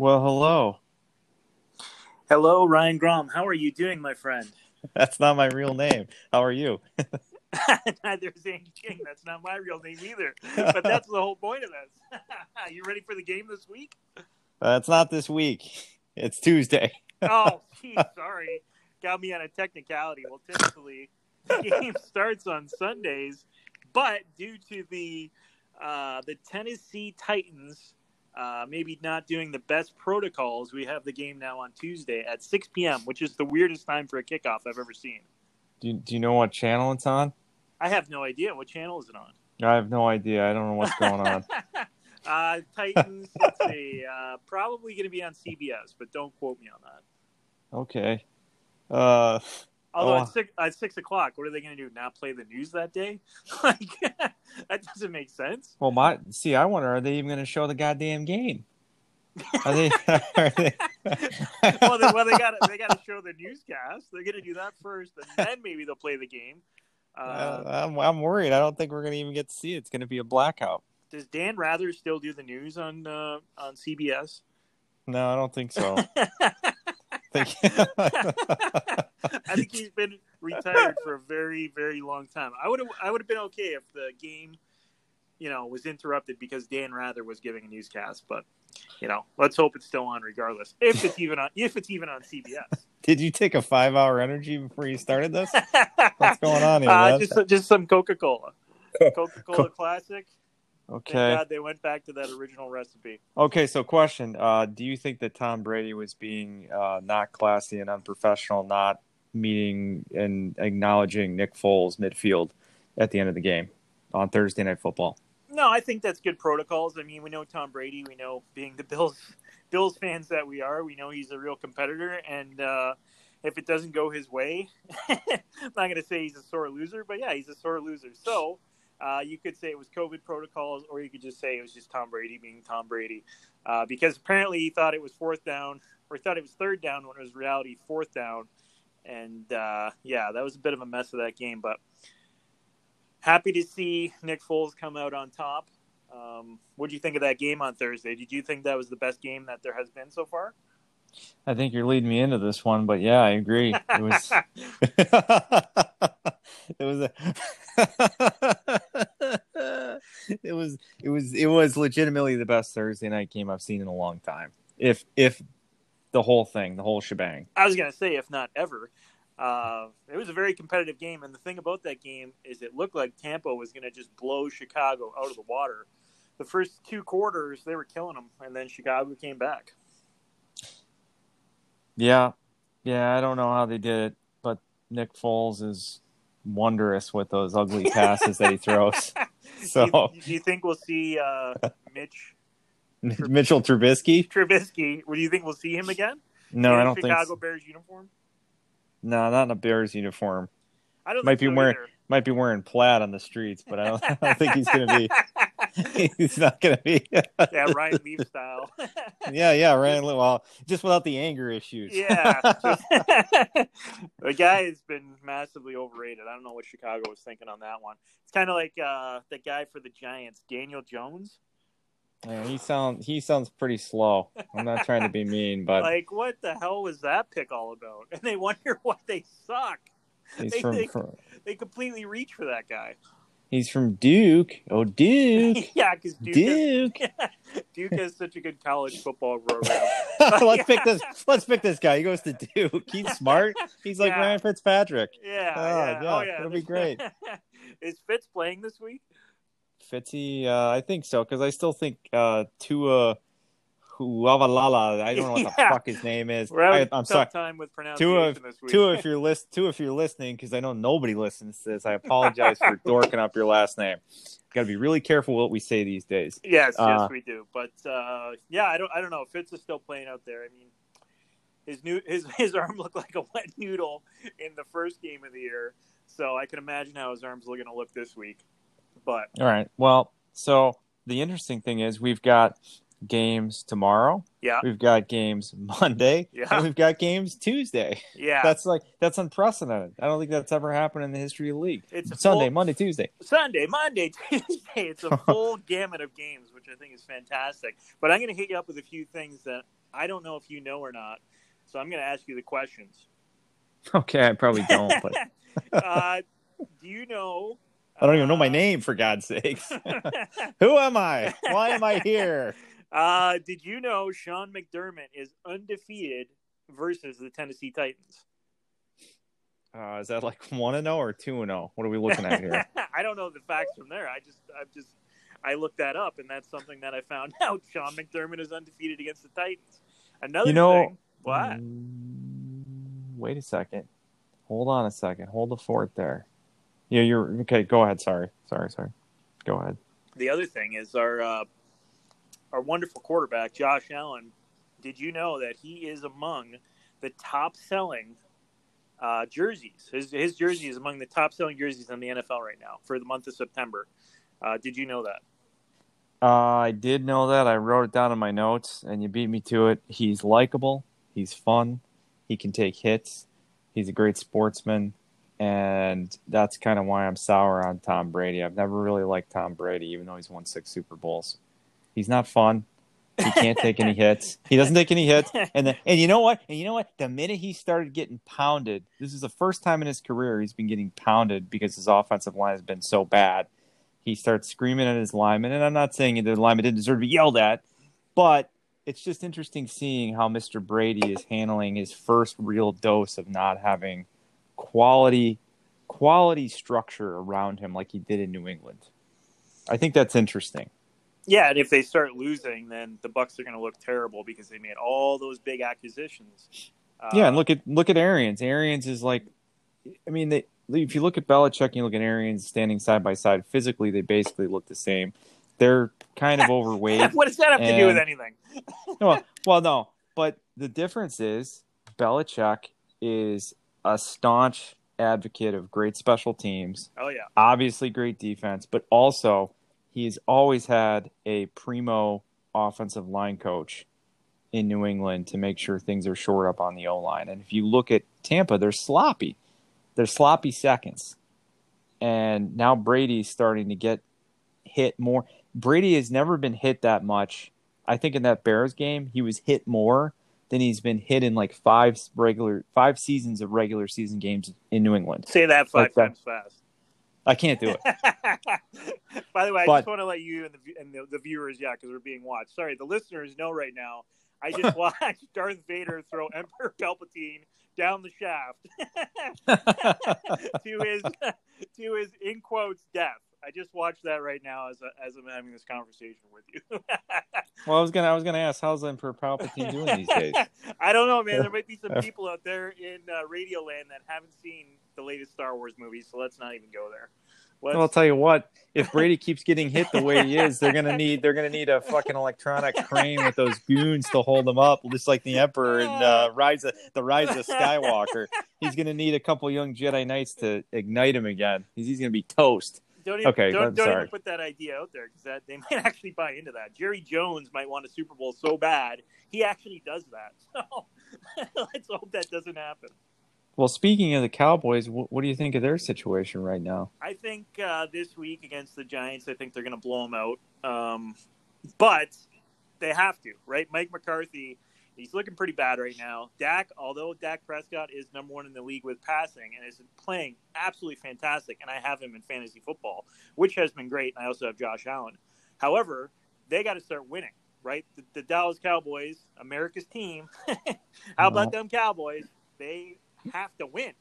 Well, hello. Hello, Ryan Grom. How are you doing, my friend? That's not my real name. How are you? Neither is Andy King. That's not my real name either. But that's the whole point of this. you ready for the game this week? Uh, it's not this week. It's Tuesday. oh, geez, sorry. Got me on a technicality. Well, typically, the game starts on Sundays, but due to the uh, the Tennessee Titans uh, maybe not doing the best protocols, we have the game now on Tuesday at 6 p.m., which is the weirdest time for a kickoff I've ever seen. Do you, do you know what channel it's on? I have no idea. What channel is it on? I have no idea. I don't know what's going on. uh, Titans, let's see. Uh, probably going to be on CBS, but don't quote me on that. Okay. Uh, Although Oh. at six at six o'clock, what are they going to do? Not play the news that day? like that doesn't make sense. well, my see, I wonder, are they even going to show the goddamn game? Are they? Are they well, they, well, they got they got to show the newscast. They're going to do that first, and then maybe they'll play the game. Uh, Uh, I'm, I'm worried. I don't think we're going to even get to see it. It's going to be a blackout. does Dan Rather still do the news on uh, on CBS? No, I don't think so. I think- I think he's been retired for a very, very long time. I would have, I would have been okay if the game, you know, was interrupted because Dan Rather was giving a newscast. But you know, let's hope it's still on, regardless. If it's even on, if it's even on CBS. Did you take a five hour energy before you started this? What's going on here, Uh, just, just some Coca Cola, Coca Cola Classic. Thank Okay. God they went back to that original recipe. Okay, so question: uh, Do you think that Tom Brady was being uh, not classy and unprofessional, not meeting and acknowledging Nick Foles midfield at the end of the game on Thursday Night Football? No, I think that's good protocols. I mean, we know Tom Brady. We know being the Bills Bills fans that we are, we know he's a real competitor. And uh, if it doesn't go his way, I'm not going to say he's a sore loser, but yeah, he's a sore loser. So uh, you could say it was COVID protocols, or you could just say it was just Tom Brady being Tom Brady, uh, because apparently he thought it was fourth down, or he thought it was third down when it was reality fourth down. And uh, yeah, that was a bit of a mess of that game, but happy to see Nick Foles come out on top. Um, what do you think of that game on Thursday? Did you think that was the best game that there has been so far? I think you're leading me into this one, but yeah, I agree. It was. it was a. it was. It was. It was legitimately the best Thursday night game I've seen in a long time. If if the whole thing, the whole shebang. I was going to say, if not ever. Uh, it was a very competitive game, and the thing about that game is it looked like Tampa was going to just blow Chicago out of the water. The first two quarters, they were killing them, and then Chicago came back. Yeah, yeah. I don't know how they did it, but Nick Foles is wondrous with those ugly passes that he throws. So do, you, do you think we'll see uh, Mitch Mitchell Trubisky? Trubisky? What do you think we'll see him again? No, in I don't think. Chicago So. Bears uniform. No, not in a Bears uniform. I don't Might think be so wearing- either. Might be wearing plaid on the streets, but I don't, I don't think he's going to be. He's not going to be. yeah, Ryan Leaf style. yeah, yeah, Ryan. Well, just without the anger issues. yeah, just- the guy has been massively overrated. I don't know what Chicago was thinking on that one. It's kind of like uh, the guy for the Giants, Daniel Jones. Yeah, he sounds he sounds pretty slow. I'm not trying to be mean, but Like, what the hell was that pick all about? And they wonder why they suck. they from, think- from They completely reach for that guy. He's from Duke. Oh, Duke, yeah, because Duke, Duke. Has, Duke has such a good college football program. let's pick this. Let's pick this guy. He goes to Duke. He's smart. He's like Yeah. Ryan Fitzpatrick. Yeah, Oh, yeah, oh yeah, that'll be great. Is Fitz playing this week? Fitzy, uh, I think so because I still think uh, Tua Huavalala. I don't know what the fuck his name is. We're having I, a I'm tough sorry. time with pronunciation Tua, this week. Tua, if you're list, Tua, if you're listening, because I know nobody listens to this, I apologize for dorking up your last name. Got to be really careful what we say these days. Yes, Uh, yes, we do. But uh, yeah, I don't, I don't know. Fitz is still playing out there. I mean, his new, his his arm looked like a wet noodle in the first game of the year. So I can imagine how his arms are going to look this week. But All right. Well, so the interesting thing is we've got games tomorrow. Yeah. We've got games Monday. Yeah. And we've got games Tuesday. Yeah. That's like that's unprecedented. I don't think that's ever happened in the history of the league. It's Sunday, full- Monday, Tuesday. Sunday, Monday, Tuesday. It's a full gamut of games, which I think is fantastic. But I'm going to hit you up with a few things that I don't know if you know or not. So I'm going to ask you the questions. Okay, I probably don't, but uh, do you know? I don't even know my uh, name for God's sakes. Who am I? Why am I here? Uh, did you know Sean McDermott is undefeated versus the Tennessee Titans? Uh, is that like one and zero or two and zero? What are we looking at here? I don't know the facts from there. I just, I just, I looked that up, and that's something that I found out. Sean McDermott is undefeated against the Titans. Another You know- thing, what? Mm, Wait a second. Hold on a second. Hold the fort there. Yeah, you're okay. Go ahead. Sorry, sorry, sorry. Go ahead. The other thing is our uh, our wonderful quarterback Josh Allen. Did you know that he is among the top selling uh, jerseys? His his jersey is among the top selling jerseys in the NFL right now for the month of September. Uh, did you know that? Uh, I did know that. I wrote it down in my notes, and you beat me to it. He's likable. He's fun. He can take hits. He's a great sportsman, and that's kind of why I'm sour on Tom Brady. I've never really liked Tom Brady, even though he's won six Super Bowls. He's not fun. He can't take any hits. He doesn't take any hits. And the, and you know what? And you know what? The minute he started getting pounded, this is the first time in his career he's been getting pounded because his offensive line has been so bad. He starts screaming at his lineman, and I'm not saying the lineman didn't deserve to be yelled at, but it's just interesting seeing how Mr. Brady is handling his first real dose of not having quality quality structure around him like he did in New England. I think that's interesting. Yeah, and if they start losing, then the Bucs are going to look terrible because they made all those big acquisitions. Uh, yeah, and look at look at Arians. Arians is like, I mean, they, if you look at Belichick and you look at Arians standing side by side, physically they basically look the same. They're kind of overweight. what does that have to do with anything? no, well, no, but the difference is Belichick is a staunch advocate of great special teams, Oh yeah, obviously great defense, but also he's always had a primo offensive line coach in New England to make sure things are shored up on the O line. And if you look at Tampa, they're sloppy. They're sloppy seconds. And now Brady's starting to get hit more. Brady has never been hit that much. I think in that Bears game, he was hit more than he's been hit in like five regular five seasons of regular season games in New England. say that five Like that. times fast. I can't do it. By the way, I But- just want to let you and the and the, the viewers, yeah, because we're being watched. Sorry, the listeners know right now. I just watched Darth Vader throw Emperor Palpatine down the shaft to his to his in quotes death. I just watched that right now as a, as I'm having this conversation with you. well, I was gonna I was gonna ask how's Emperor Palpatine doing these days? I don't know, man. There might be some people out there in uh, Radio Land that haven't seen the latest Star Wars movie, so let's not even go there. Let's, Well, I'll tell you what. If Brady keeps getting hit the way he is, they're gonna need they're gonna need a fucking electronic crane with those goons to hold him up, just like the Emperor in uh, Rise of the Rise of Skywalker. He's gonna need a couple young Jedi Knights to ignite him again. He's, he's gonna be toast. Don't even, okay, don't, don't even put that idea out there because that they might actually buy into that. Jerry Jones might want a Super Bowl so bad he actually does that. So let's hope that doesn't happen. Well, speaking of the Cowboys, what, what do you think of their situation right now? I think uh, this week against the Giants, I think they're going to blow them out. Um, but they have to, right? Mike McCarthy, he's looking pretty bad right now. Dak, although Dak Prescott is number one in the league with passing and is playing absolutely fantastic, and I have him in fantasy football, which has been great. And I also have Josh Allen. However, they got to start winning, right? The, the Dallas Cowboys, America's team. How about them Cowboys? They have to win.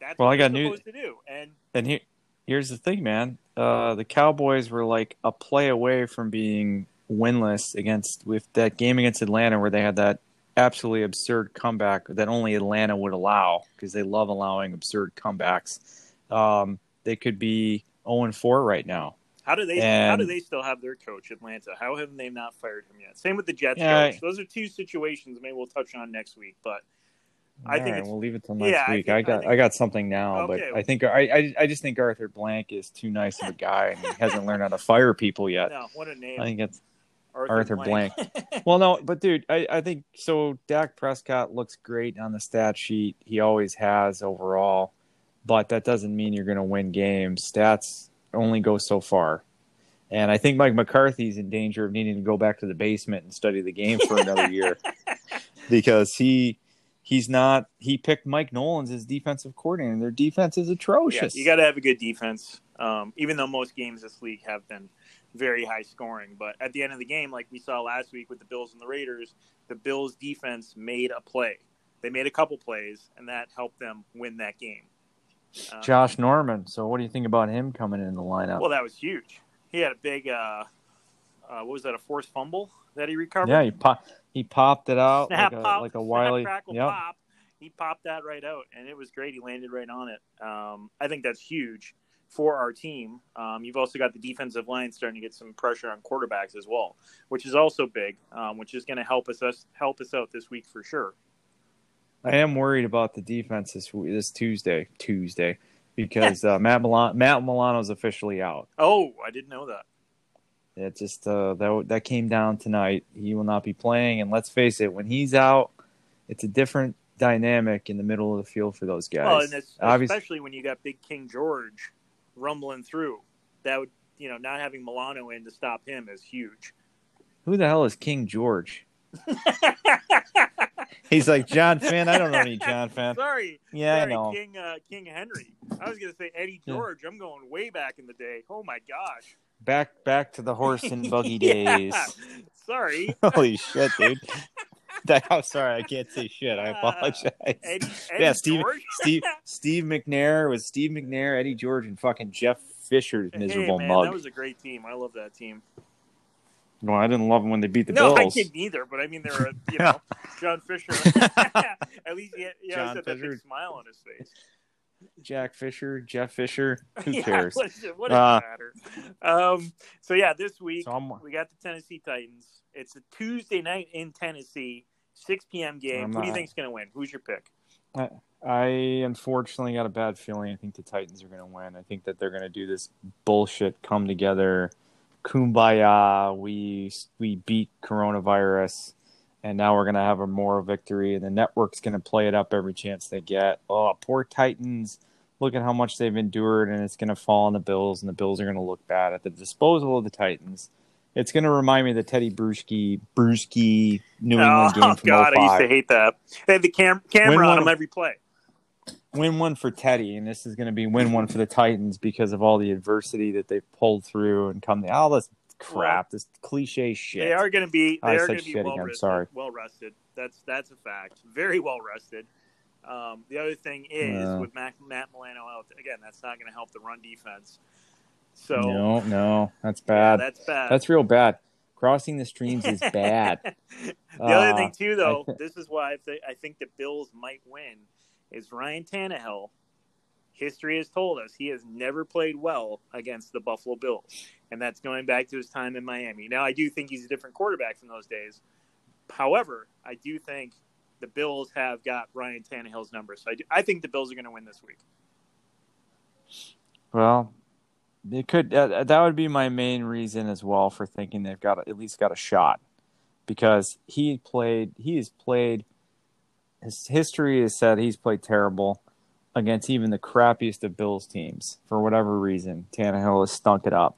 That's Well, what I got news- to do. And And here, here's the thing, man. Uh, the Cowboys were like a play away from being winless against with that game against Atlanta, where they had that absolutely absurd comeback that only Atlanta would allow because they love allowing absurd comebacks. Um, they could be 0 and 4 right now. How do they? And- how do they still have their coach, Atlanta? How have they not fired him yet? Same with the Jets Yeah, coach. Those are two situations. Maybe we'll touch on next week. But I think right, we'll leave it till next Yeah, I week. think- I, I got think- I, got something now, Okay. but I think I, I I just think Arthur Blank is too nice of a guy and he hasn't learned how to fire people yet. no, what a name! I think it's Arthur, Arthur Blank. Well, no, but dude, I, I think so. Dak Prescott looks great on the stat sheet. He always has overall, but that doesn't mean you're going to win games. Stats only go so far. And I think Mike McCarthy's in danger of needing to go back to the basement and study the game for another year because he he's not he picked Mike Nolan's as defensive coordinator and their defense is yeah, atrocious. you got to have a good defense. Um, even though most games this league have been very high scoring, but at the end of the game, like we saw last week with the Bills and the Raiders, the Bills defense made a play. They made a couple plays, and that helped them win that game. Um, Josh Norman. So what do you think about him coming in the lineup? Well, that was huge. He had a big, uh, uh, what was that, a forced fumble that he recovered? yeah, he pop, he popped it out snap like a, pop, like a snap, wily. crackle, Yep. pop. He popped that right out, and it was great. He landed right on it. Um, I think that's huge for our team. Um, you've also got the defensive line starting to get some pressure on quarterbacks as well, which is also big, um, which is going to help us, us help us out this week for sure. I am worried about the defense this this Tuesday, Tuesday, because uh, Matt Milano, Matt Milano's officially out. Oh, I didn't know that. It just uh, that that came down tonight. He will not be playing, and let's face it, when he's out, it's a different dynamic in the middle of the field for those guys. Well, and it's, Obvious- especially when you got Big King George rumbling through, that would you know not having Milano in to stop him is huge. Who the hell is King George? He's like John Finn. I don't know any John Finn. Sorry, Yeah, I know. King uh, King Henry. I was gonna say Eddie Yeah. George. I'm going way back in the day. Oh my gosh. Back back to the horse and buggy Yeah. days. Sorry, Holy shit, dude. I'm sorry, I can't say shit. I Uh, apologize. Eddie. Eddie yeah, Steve, Steve, Steve McNair was Steve McNair, Eddie George, and fucking Jeff Fisher's miserable hey, man, mug. That was a great team. I love that team. Well, I didn't love them when they beat the no, Bills. I didn't either. But I mean, they were you know John Fisher. At least he, had, he always John had that Fisher. big smile on his face. Jack Fisher, Jeff Fisher. Who yeah, cares? What, does it- what does Uh, it matter? Um, so yeah, this week So we got the Tennessee Titans. It's a Tuesday night in Tennessee, 6 p.m. game. I'm Who do you not- think's going to win? Who's your pick? I unfortunately got a bad feeling. I think the Titans are going to win. I think that they're going to do this bullshit come together, kumbaya. We we beat coronavirus, and now we're going to have a moral victory. And the network's going to play it up every chance they get. Oh, poor Titans! Look at how much they've endured, and it's going to fall on the Bills, and the Bills are going to look bad at the disposal of the Titans. It's going to remind me of the Tedy Bruschi Bruschi New England oh game from God, I used to hate that. They had the cam- camera Win on them every play. win one for Tedy, and this is going to be win one for the Titans because of all the adversity that they've pulled through and come. All this crap, this cliche shit. They are going to be. I They are said going to be shit well again, rested. sorry. Well rested. That's that's a fact. Very well rested. Um, the other thing is Yeah. with Matt, Matt Milano out again, that's not going to help the run defense. So no, no, that's yeah, bad. that's bad. that's real bad. Crossing the streams is bad. the other Uh, thing too, though, I- this is why I, th- I think the Bills might win. Is Ryan Tannehill? History has told us he has never played well against the Buffalo Bills, and that's going back to his time in Miami. Now, I do think he's a different quarterback from those days. However, I do think the Bills have got Ryan Tannehill's number, so I, do, I think the Bills are going to win this week. Well, it could. Uh, that would be my main reason as well for thinking they've got at least got a shot, because he played. He has played. His history has said he's played terrible against even the crappiest of Bills teams for whatever reason. Tannehill has stunk it up.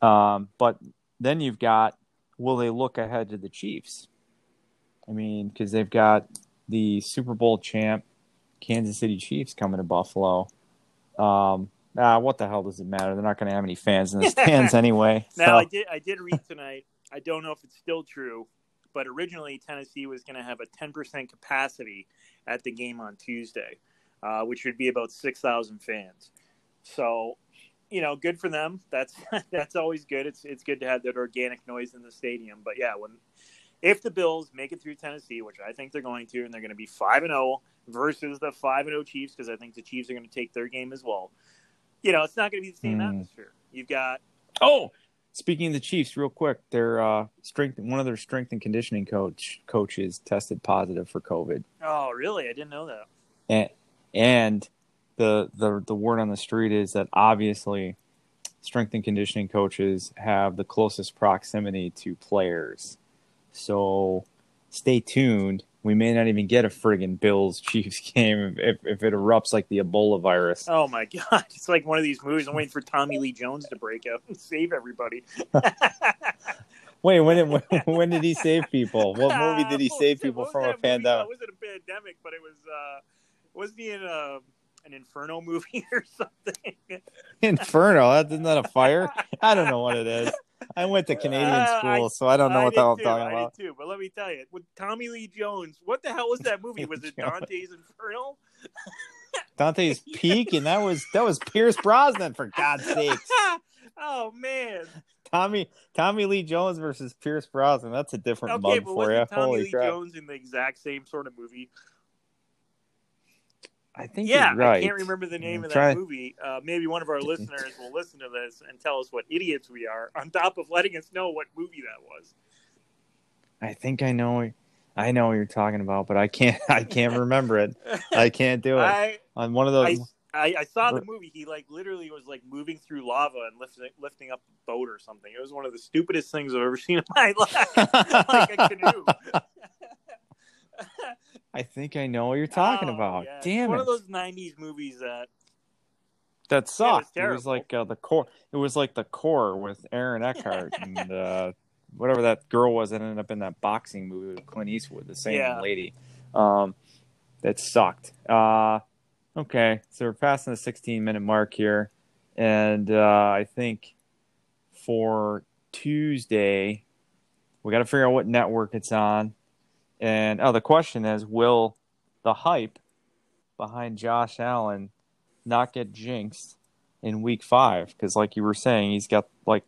Um, but then you've got will they look ahead to the Chiefs? I mean, because they've got the Super Bowl champ Kansas City Chiefs coming to Buffalo. Um, ah, what the hell does it matter? They're not going to have any fans in the stands anyway. Now, so- I did I did read tonight. I don't know if it's still true, but originally Tennessee was going to have a 10% capacity at the game on Tuesday, uh, which would be about 6,000 fans. So, you know, good for them. That's that's always good. It's it's good to have that organic noise in the stadium. But yeah, when if the Bills make it through Tennessee, which I think they're going to, and they're going to be five and zero versus the five and zero Chiefs, because I think the Chiefs are going to take their game as well. You know, it's not going to be the same Hmm. atmosphere. You've got Oh, speaking of the Chiefs, real quick, their uh, strength, one of their strength and conditioning coach coaches tested positive for COVID, Oh, really? I didn't know that. and and the the the word on the street is that obviously strength and conditioning coaches have the closest proximity to players. So stay tuned. We may not even get a friggin' Bills Chiefs game if, if it erupts like the Ebola virus. Oh my god, it's like one of these movies. I'm waiting for Tommy Lee Jones to break out and save everybody. Wait, when did when did he save people? What movie did he save people from a pandemic? Was it a pandemic, but it was. uh Wasn't he in a, an Inferno movie or something? Inferno. That isn't that a fire? I don't know what it is. I went to Canadian Uh, school, I- so I don't know what the hell I'm talking I about. did too, but let me tell you, with Tommy Lee Jones, what the hell was that movie? Was it Dante's Inferno? Dante's Peak, and that was that was Pierce Brosnan for God's sakes. oh man. Tommy Tommy Lee Jones versus Pierce Brosnan. That's a different Okay, mug for you. Tommy Holy Lee crap! Jones in the exact same sort of movie? I think Yeah, right. I can't remember the name of that movie. Uh, maybe one of our listeners will listen to this and tell us what idiots we are. On top of letting us know what movie that was. I think I know. I know what you're talking about, but I can't. I can't remember it. I can't do it. I, On one of I, those. I, I saw the movie. He like literally was like moving through lava and lifting lifting up a boat or something. It was one of the stupidest things I've ever seen in my life. like a canoe. I think I know what you're talking Oh, about. yeah. Damn one it! of those '90s movies that that sucked. it was terrible. like uh, the core. It was like the core with Aaron Eckhart and uh, whatever that girl was that ended up in that boxing movie with Clint Eastwood, the same Yeah. lady. Um, that sucked. Uh, okay, so we're passing the 16 minute mark here, and uh, I think for Tuesday we got to figure out what network it's on. And oh, the question is, will the hype behind Josh Allen not get jinxed in week five? Because, like you were saying, he's got like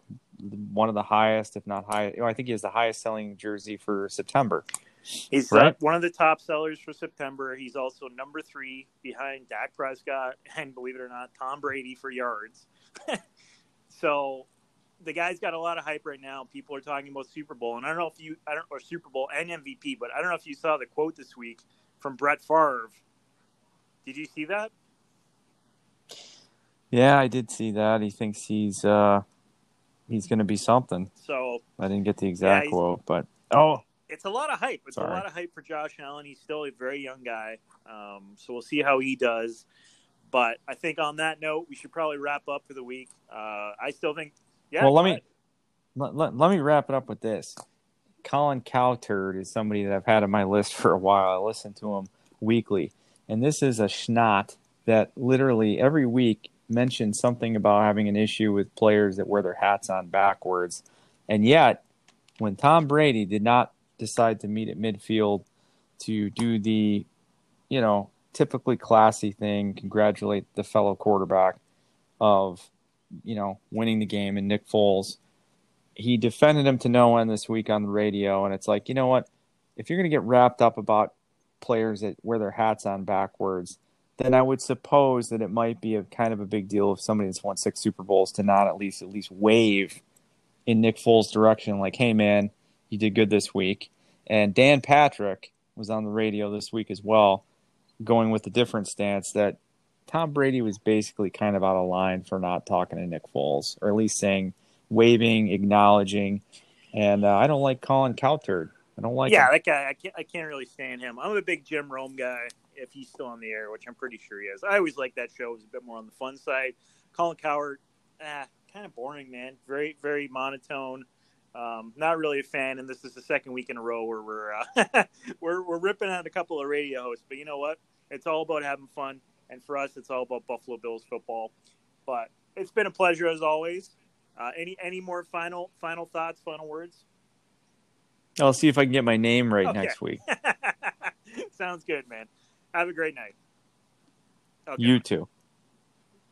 one of the highest, if not high. Oh, I think he has the highest selling jersey for September. he's Right. one of the top sellers for September. He's also number three behind Dak Prescott and believe it or not, Tom Brady for yards. so the guy's got a lot of hype right now. People are talking about Super Bowl, and I don't know if you, I don't, or Super Bowl and MVP, but I don't know if you saw the quote this week from Brett Favre. Did you see that? Yeah, I did see that. He thinks he's uh, he's going to be something. So I didn't get the exact he's- quote, but oh, it's a lot of hype. It's Sorry. a lot of hype for Josh Allen. He's still a very young guy, um, so we'll see how he does. But I think on that note, we should probably wrap up for the week. Uh, I still think, yeah. Well, let me- let, let, let me wrap it up with this. Colin Cowturd is somebody that I've had on my list for a while. I listen to him weekly. And this is a schnot that literally every week mentions something about having an issue with players that wear their hats on backwards. And yet, when Tom Brady did not decide to meet at midfield to do the, you know, typically classy thing, congratulate the fellow quarterback of, you know, winning the game and Nick Foles he defended him to no end this week on the radio, and it's like, you know what? If you're going to get wrapped up about players that wear their hats on backwards, then I would suppose that it might be a kind of a big deal if somebody that's won six Super Bowls to not at least at least wave in Nick Foles' direction, like, "Hey, man, you did good this week." And Dan Patrick was on the radio this week as well, going with a different stance that Tom Brady was basically kind of out of line for not talking to Nick Foles, or at least saying waving, acknowledging, and uh, I don't like Colin Cowturd. I don't like yeah, him. that guy. I can't. I can't really stand him. I'm a big Jim Rome guy. If he's still on the air, which I'm pretty sure he is. I always like that show. It was a bit more on the fun side. Colin Coward, ah, kind of boring, man. Very, very monotone. Um, not really a fan. And this is the second week in a row where we're uh, we're we're ripping on a couple of radio hosts. But you know what? It's all about having fun, and for us, it's all about Buffalo Bills football. But it's been a pleasure as always. Uh, any any more final final thoughts, final words? I'll see if I can get my name right Okay. next week. Sounds good, man. Have a great night. Okay. You too.